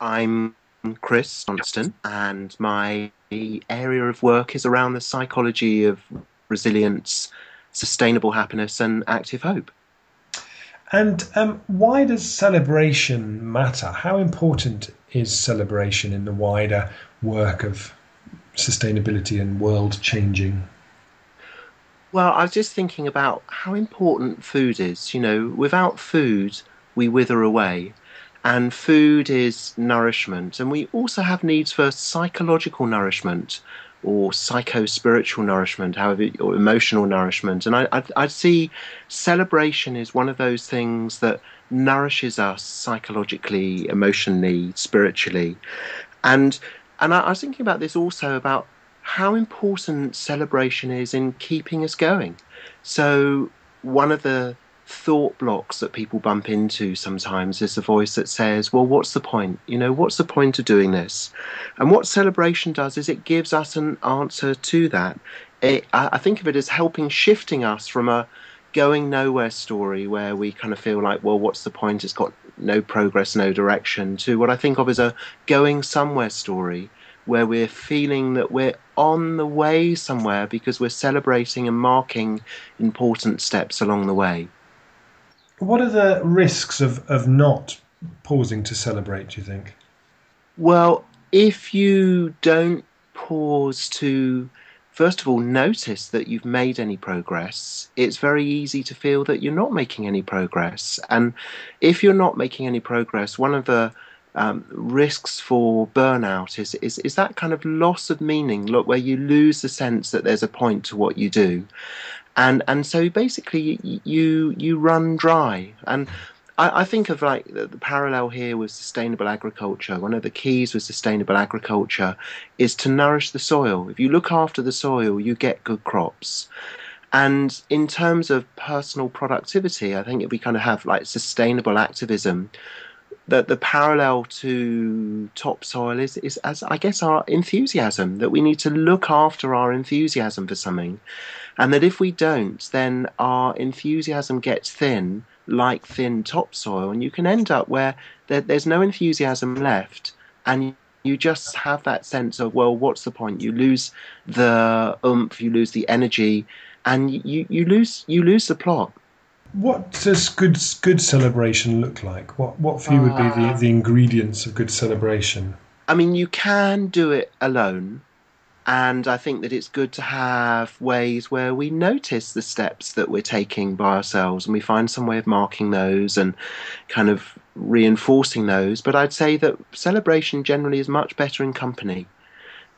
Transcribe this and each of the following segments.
I'm Chris Johnstone, and my area of work is around the psychology of resilience, sustainable happiness, and active hope. And um, why does celebration matter? How important is celebration in the wider work of sustainability and world changing? Well, I was just thinking about how important food is. You know, without food, we wither away. And food is nourishment. And we also have needs for psychological nourishment or psycho spiritual nourishment, however, or emotional nourishment. And I, I, I see celebration is one of those things that nourishes us psychologically, emotionally, spiritually. And and I, I was thinking about this also about how important celebration is in keeping us going. So one of the thought blocks that people bump into sometimes is the voice that says, Well, what's the point? You know, what's the point of doing this? And what celebration does is it gives us an answer to that. It, I think of it as helping shifting us from a going nowhere story where we kind of feel like, well, what's the point? It's got no progress, no direction, to what I think of as a going somewhere story where we're feeling that we're on the way somewhere because we're celebrating and marking important steps along the way. What are the risks of, of not pausing to celebrate, do you think? Well, if you don't pause to, first of all, notice that you've made any progress, it's very easy to feel that you're not making any progress. And if you're not making any progress, one of the um, risks for burnout is, is is that kind of loss of meaning look where you lose the sense that there's a point to what you do and and so basically you you run dry and I, I think of like the, the, parallel here with sustainable agriculture. One of the keys with sustainable agriculture is to nourish the soil. If you look after the soil, you get good crops. And in terms of personal productivity, I think if we kind of have like sustainable activism, that the parallel to topsoil is, is as I guess our enthusiasm that we need to look after our enthusiasm for something and that if we don't, then our enthusiasm gets thin, like thin topsoil, and you can end up where there, there's no enthusiasm left, and you just have that sense of, well, what's the point? You lose the oomph, you lose the energy, and you, you lose you lose the plot. What does good good celebration look like? What what for you would be the, ah. the ingredients of good celebration? I mean, you can do it alone and I think that it's good to have ways where we notice the steps that we're taking by ourselves and we find some way of marking those and kind of reinforcing those. But I'd say that celebration generally is much better in company.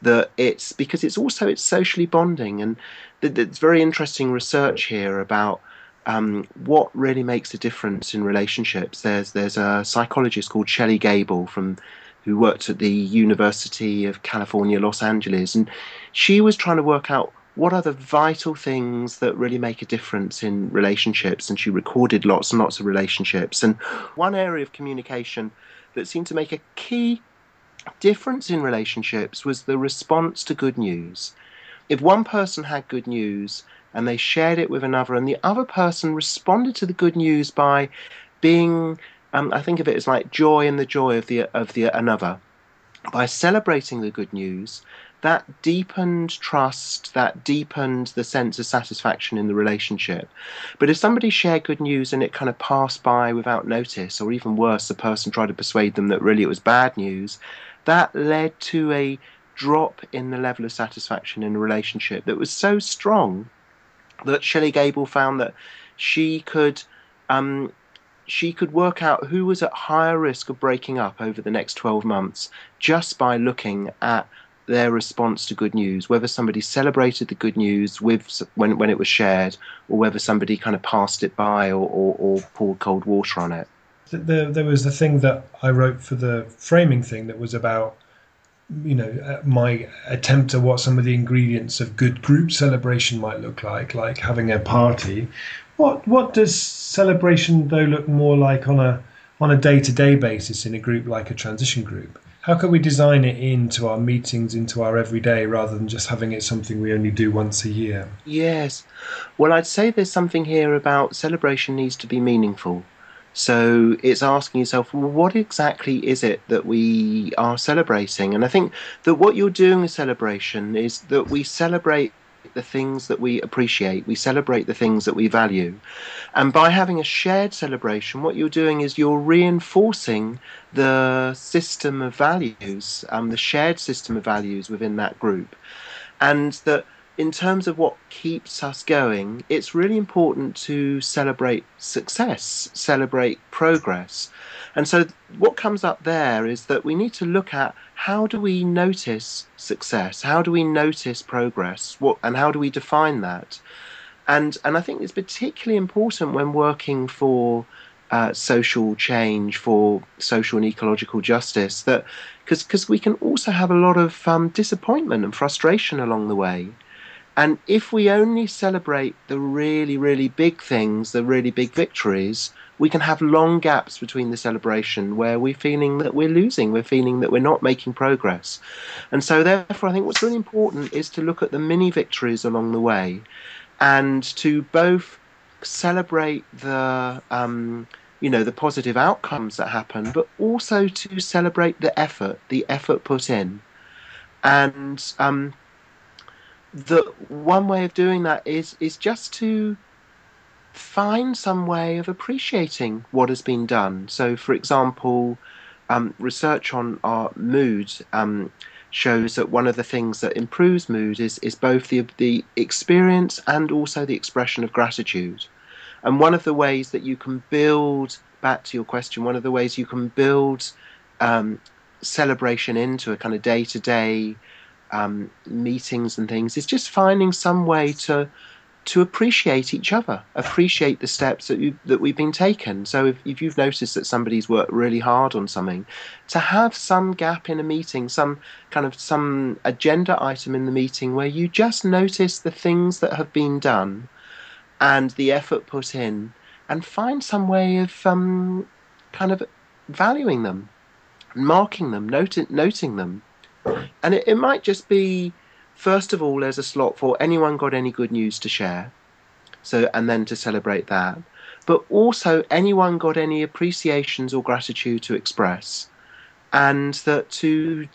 That it's because it's also it's socially bonding and it's very interesting research here about um, what really makes a difference in relationships. There's there's a psychologist called Shelley Gable from who worked at the University of California, Los Angeles, and she was trying to work out what are the vital things that really make a difference in relationships and she recorded lots and lots of relationships and one area of communication that seemed to make a key difference in relationships was the response to good news if one person had good news and they shared it with another and the other person responded to the good news by being um, I think of it as like joy in the joy of the of the another. By celebrating the good news, that deepened trust, that deepened the sense of satisfaction in the relationship. But if somebody shared good news and it kind of passed by without notice, or even worse, the person tried to persuade them that really it was bad news, that led to a drop in the level of satisfaction in a relationship that was so strong that Shelley Gable found that she could um, she could work out who was at higher risk of breaking up over the next 12 months just by looking at their response to good news, whether somebody celebrated the good news with when when it was shared, or whether somebody kind of passed it by or, or, or poured cold water on it. There, there was the thing that I wrote for the framing thing that was about, you know, uh, my attempt at what some of the ingredients of good group celebration might look like, like having a party what what does celebration though look more like on a on a day to day basis in a group like a transition group? How can we design it into our meetings, into our everyday, rather than just having it something we only do once a year? Yes. Well, I'd say there's something here about celebration needs to be meaningful. So it's asking yourself, well, what exactly is it that we are celebrating? And I think that what you're doing with celebration is that we celebrate the things that we appreciate, we celebrate the things that we value. And by having a shared celebration, what you're doing is you're reinforcing the system of values, um, the shared system of values within that group. And that in terms of what keeps us going, it's really important to celebrate success, celebrate progress. And so, what comes up there is that we need to look at how do we notice success? How do we notice progress? What, and how do we define that? And, and I think it's particularly important when working for uh, social change, for social and ecological justice, that because we can also have a lot of um, disappointment and frustration along the way. And if we only celebrate the really, really big things, the really big victories, we can have long gaps between the celebration where we're feeling that we're losing, we're feeling that we're not making progress. And so, therefore, I think what's really important is to look at the mini victories along the way and to both celebrate the. Um, you know the positive outcomes that happen, but also to celebrate the effort, the effort put in, and um, the one way of doing that is is just to find some way of appreciating what has been done. So, for example, um, research on our mood um, shows that one of the things that improves mood is is both the the experience and also the expression of gratitude. And one of the ways that you can build back to your question, one of the ways you can build um, celebration into a kind of day to day um, meetings and things is just finding some way to to appreciate each other, appreciate the steps that you, that we've been taken. So if, if you've noticed that somebody's worked really hard on something, to have some gap in a meeting, some kind of some agenda item in the meeting where you just notice the things that have been done and the effort put in, and find some way of um, kind of valuing them, marking them, noting, noting them. And it, it might just be, first of all, there's a slot for anyone got any good news to share. So, and then to celebrate that. But also, anyone got any appreciations or gratitude to express. And that to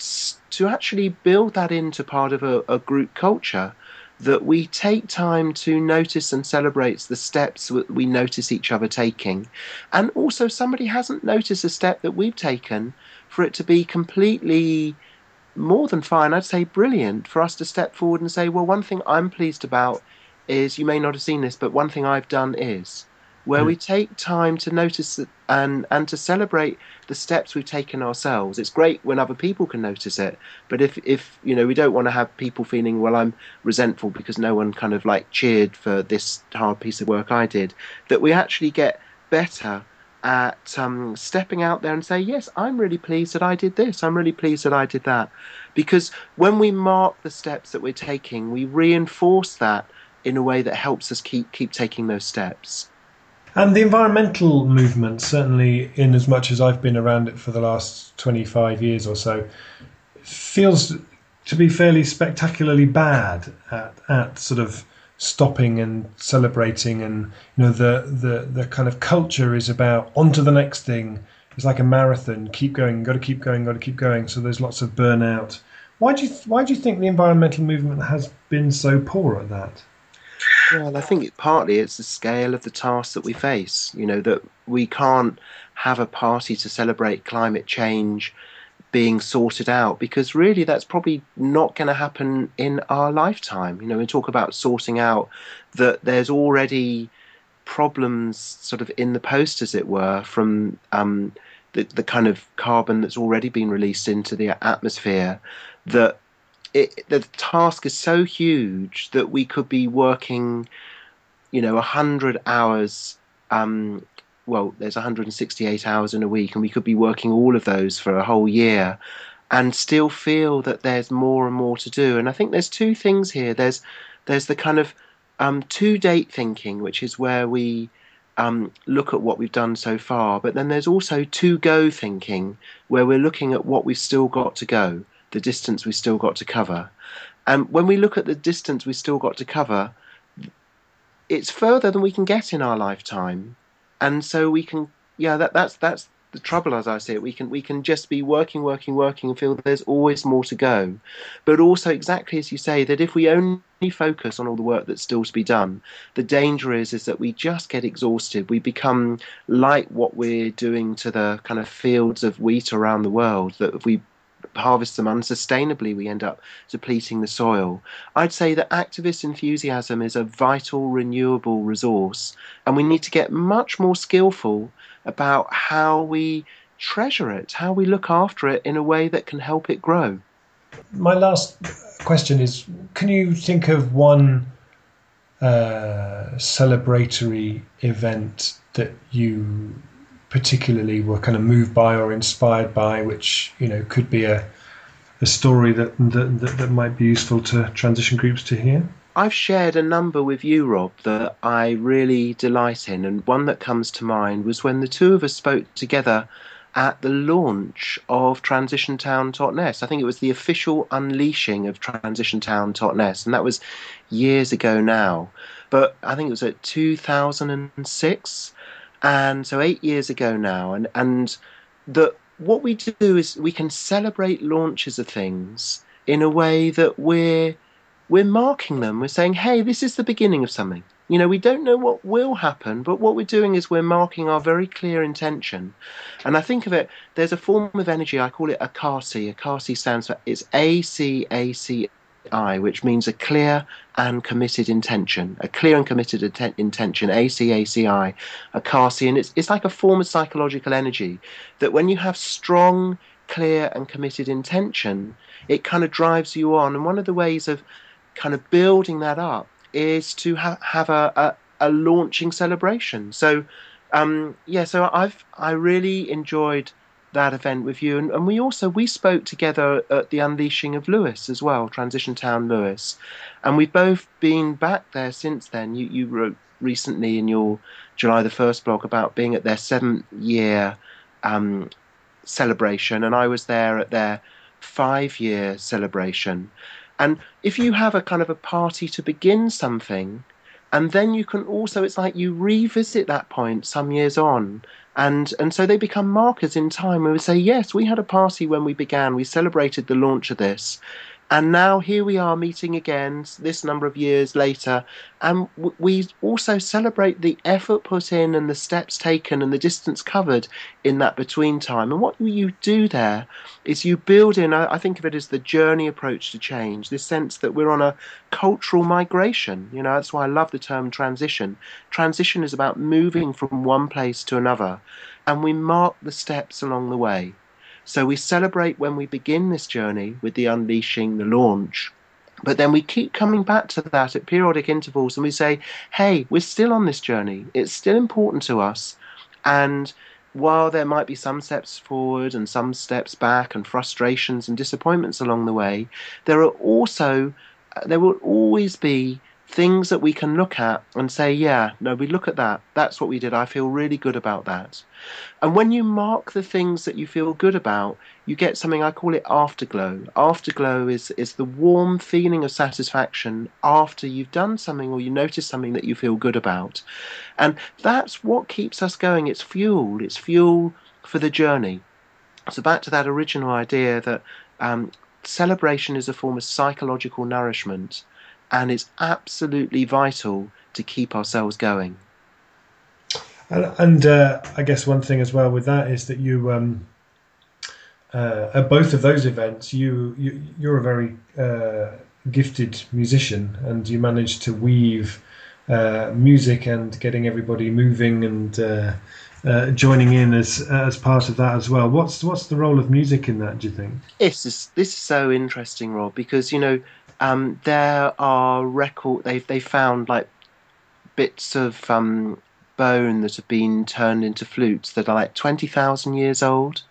to actually build that into part of a, a group culture, that we take time to notice and celebrate the steps that we notice each other taking. And also, somebody hasn't noticed a step that we've taken for it to be completely more than fine, I'd say brilliant for us to step forward and say, well, one thing I'm pleased about is you may not have seen this, but one thing I've done is where mm. we take time to notice and and to celebrate the steps we've taken ourselves. It's great when other people can notice it, but if if you know we don't want to have people feeling well, I'm resentful because no one kind of like cheered for this hard piece of work I did. That we actually get better at um, stepping out there and say, yes, I'm really pleased that I did this. I'm really pleased that I did that. Because when we mark the steps that we're taking, we reinforce that in a way that helps us keep keep taking those steps. And the environmental movement, certainly in as much as I've been around it for the last 25 years or so, feels to be fairly spectacularly bad at, at sort of stopping and celebrating and you know the the the kind of culture is about on to the next thing. It's like a marathon. Keep going. Got to keep going. Got to keep going. So there's lots of burnout. Why do you why do you think the environmental movement has been so poor at that? Well i think it, partly it's the scale of the task that we face you know that we can't have a party to celebrate climate change being sorted out because really that's probably not going to happen in our lifetime. You know, we talk about sorting out that there's already problems sort of in the post, as it were, from um, the, the kind of carbon that's already been released into the atmosphere that it, the task is so huge that we could be working, you know, 100 hours um, well, there's 168 hours in a week, and we could be working all of those for a whole year and still feel that there's more and more to do. And I think there's two things here. There's there's the kind of um, to date thinking, which is where we um, look at what we've done so far, but then there's also to go thinking, where we're looking at what we've still got to go, the distance we've still got to cover. And when we look at the distance we've still got to cover, it's further than we can get in our lifetime and so we can yeah, that that's that's the trouble as I see it. We can we can just be working, working, working, and feel that there's always more to go. But also, exactly as you say, that if we only focus on all the work that's still to be done, the danger is is that we just get exhausted. We become like what we're doing to the kind of fields of wheat around the world. That if we harvest them unsustainably, we end up depleting the soil. I'd say that activist enthusiasm is a vital, renewable resource, and we need to get much more skillful about how we treasure it, how we look after it in a way that can help it grow. My last question is Can you think of one uh, celebratory event that you particularly were kind of moved by or inspired by, which you know could be a a story that that, that, that might be useful to transition groups to hear? I've shared a number with you, Rob, that I really delight in, and one that comes to mind was when the two of us spoke together at the launch of Transition Town Totnes. I think it was the official unleashing of Transition Town Totnes, and that was years ago now. But I think it was at 2006, and so eight years ago now. And and the what we do is we can celebrate launches of things in a way that we're we're marking them. We're saying, hey, this is the beginning of something. You know, we don't know what will happen, but what we're doing is we're marking our very clear intention. And I think of it, there's a form of energy, I call it ACACI. ACACI stands for, it's A C A C I, which means a clear and committed intention. A clear and committed inten- intention, A C A ACACI. And it's, it's like a form of psychological energy that when you have strong, clear, and committed intention, it kind of drives you on. And one of the ways of kind of building that up is to ha- have a, a, a, launching celebration. So, um, yeah, so I've I really enjoyed that event with you, and, and we also we spoke together at the unleashing of Lewes as well, Transition Town Lewes, and we've both been back there since then. You you wrote recently in your July the first blog about being at their seventh year um, celebration, and I was there at their five year celebration. And if you have a kind of a party to begin something, and then you can also, it's like you revisit that point some years on. And, and so they become markers in time where we say, yes, we had a party when we began, we celebrated the launch of this. And now here we are meeting again this number of years later, and we also celebrate the effort put in and the steps taken and the distance covered in that between time. And what you do there is you build in, I think of it as the journey approach to change, this sense that we're on a cultural migration. You know, that's why I love the term transition. Transition is about moving from one place to another, and we mark the steps along the way. So we celebrate when we begin this journey with the unleashing, the launch. But then we keep coming back to that at periodic intervals and we say, hey, we're still on this journey. It's still important to us. And while there might be some steps forward and some steps back and frustrations and disappointments along the way, there are also, there will always be things that we can look at and say, yeah, no, we look at that. That's what we did. I feel really good about that. And when you mark the things that you feel good about, you get something I call it afterglow. Afterglow is is the warm feeling of satisfaction after you've done something or you notice something that you feel good about. And that's what keeps us going. It's fuel. It's fuel for the journey. So back to that original idea that um, celebration is a form of psychological nourishment and it's absolutely vital to keep ourselves going. And, and uh, I guess one thing as well with that is that you, um, uh, at both of those events, you, you are a very uh, gifted musician, and you managed to weave uh, music and getting everybody moving and. Uh, uh, joining in as as part of that as well. What's what's the role of music in that? Do you think? This is this is so interesting, Rob, because you know um, there are record they've they found like bits of um, bone that have been turned into flutes that are like twenty thousand years old.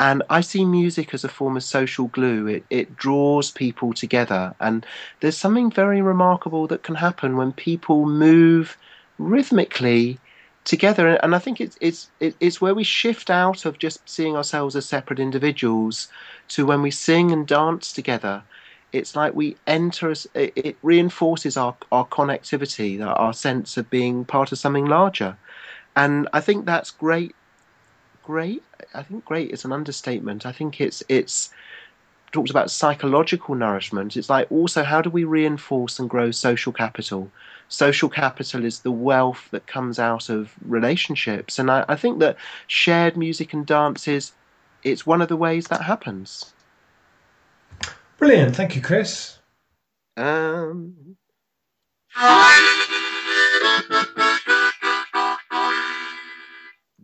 And I see music as a form of social glue. It it draws people together, and there's something very remarkable that can happen when people move rhythmically together. And I think it's it's it's where we shift out of just seeing ourselves as separate individuals to when we sing and dance together it's like we enter it reinforces our, our connectivity our sense of being part of something larger and i think that's great great. I think great is an understatement. I think it's it's talks about psychological nourishment. It's like also how do we reinforce and grow social capital? Social capital is the wealth that comes out of relationships, and I, I think that shared music and dance is it's one of the ways that happens. Brilliant, thank you, Chris. Um.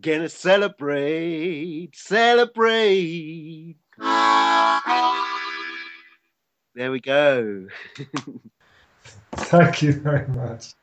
Gonna celebrate, celebrate. There we go. Thank you very much.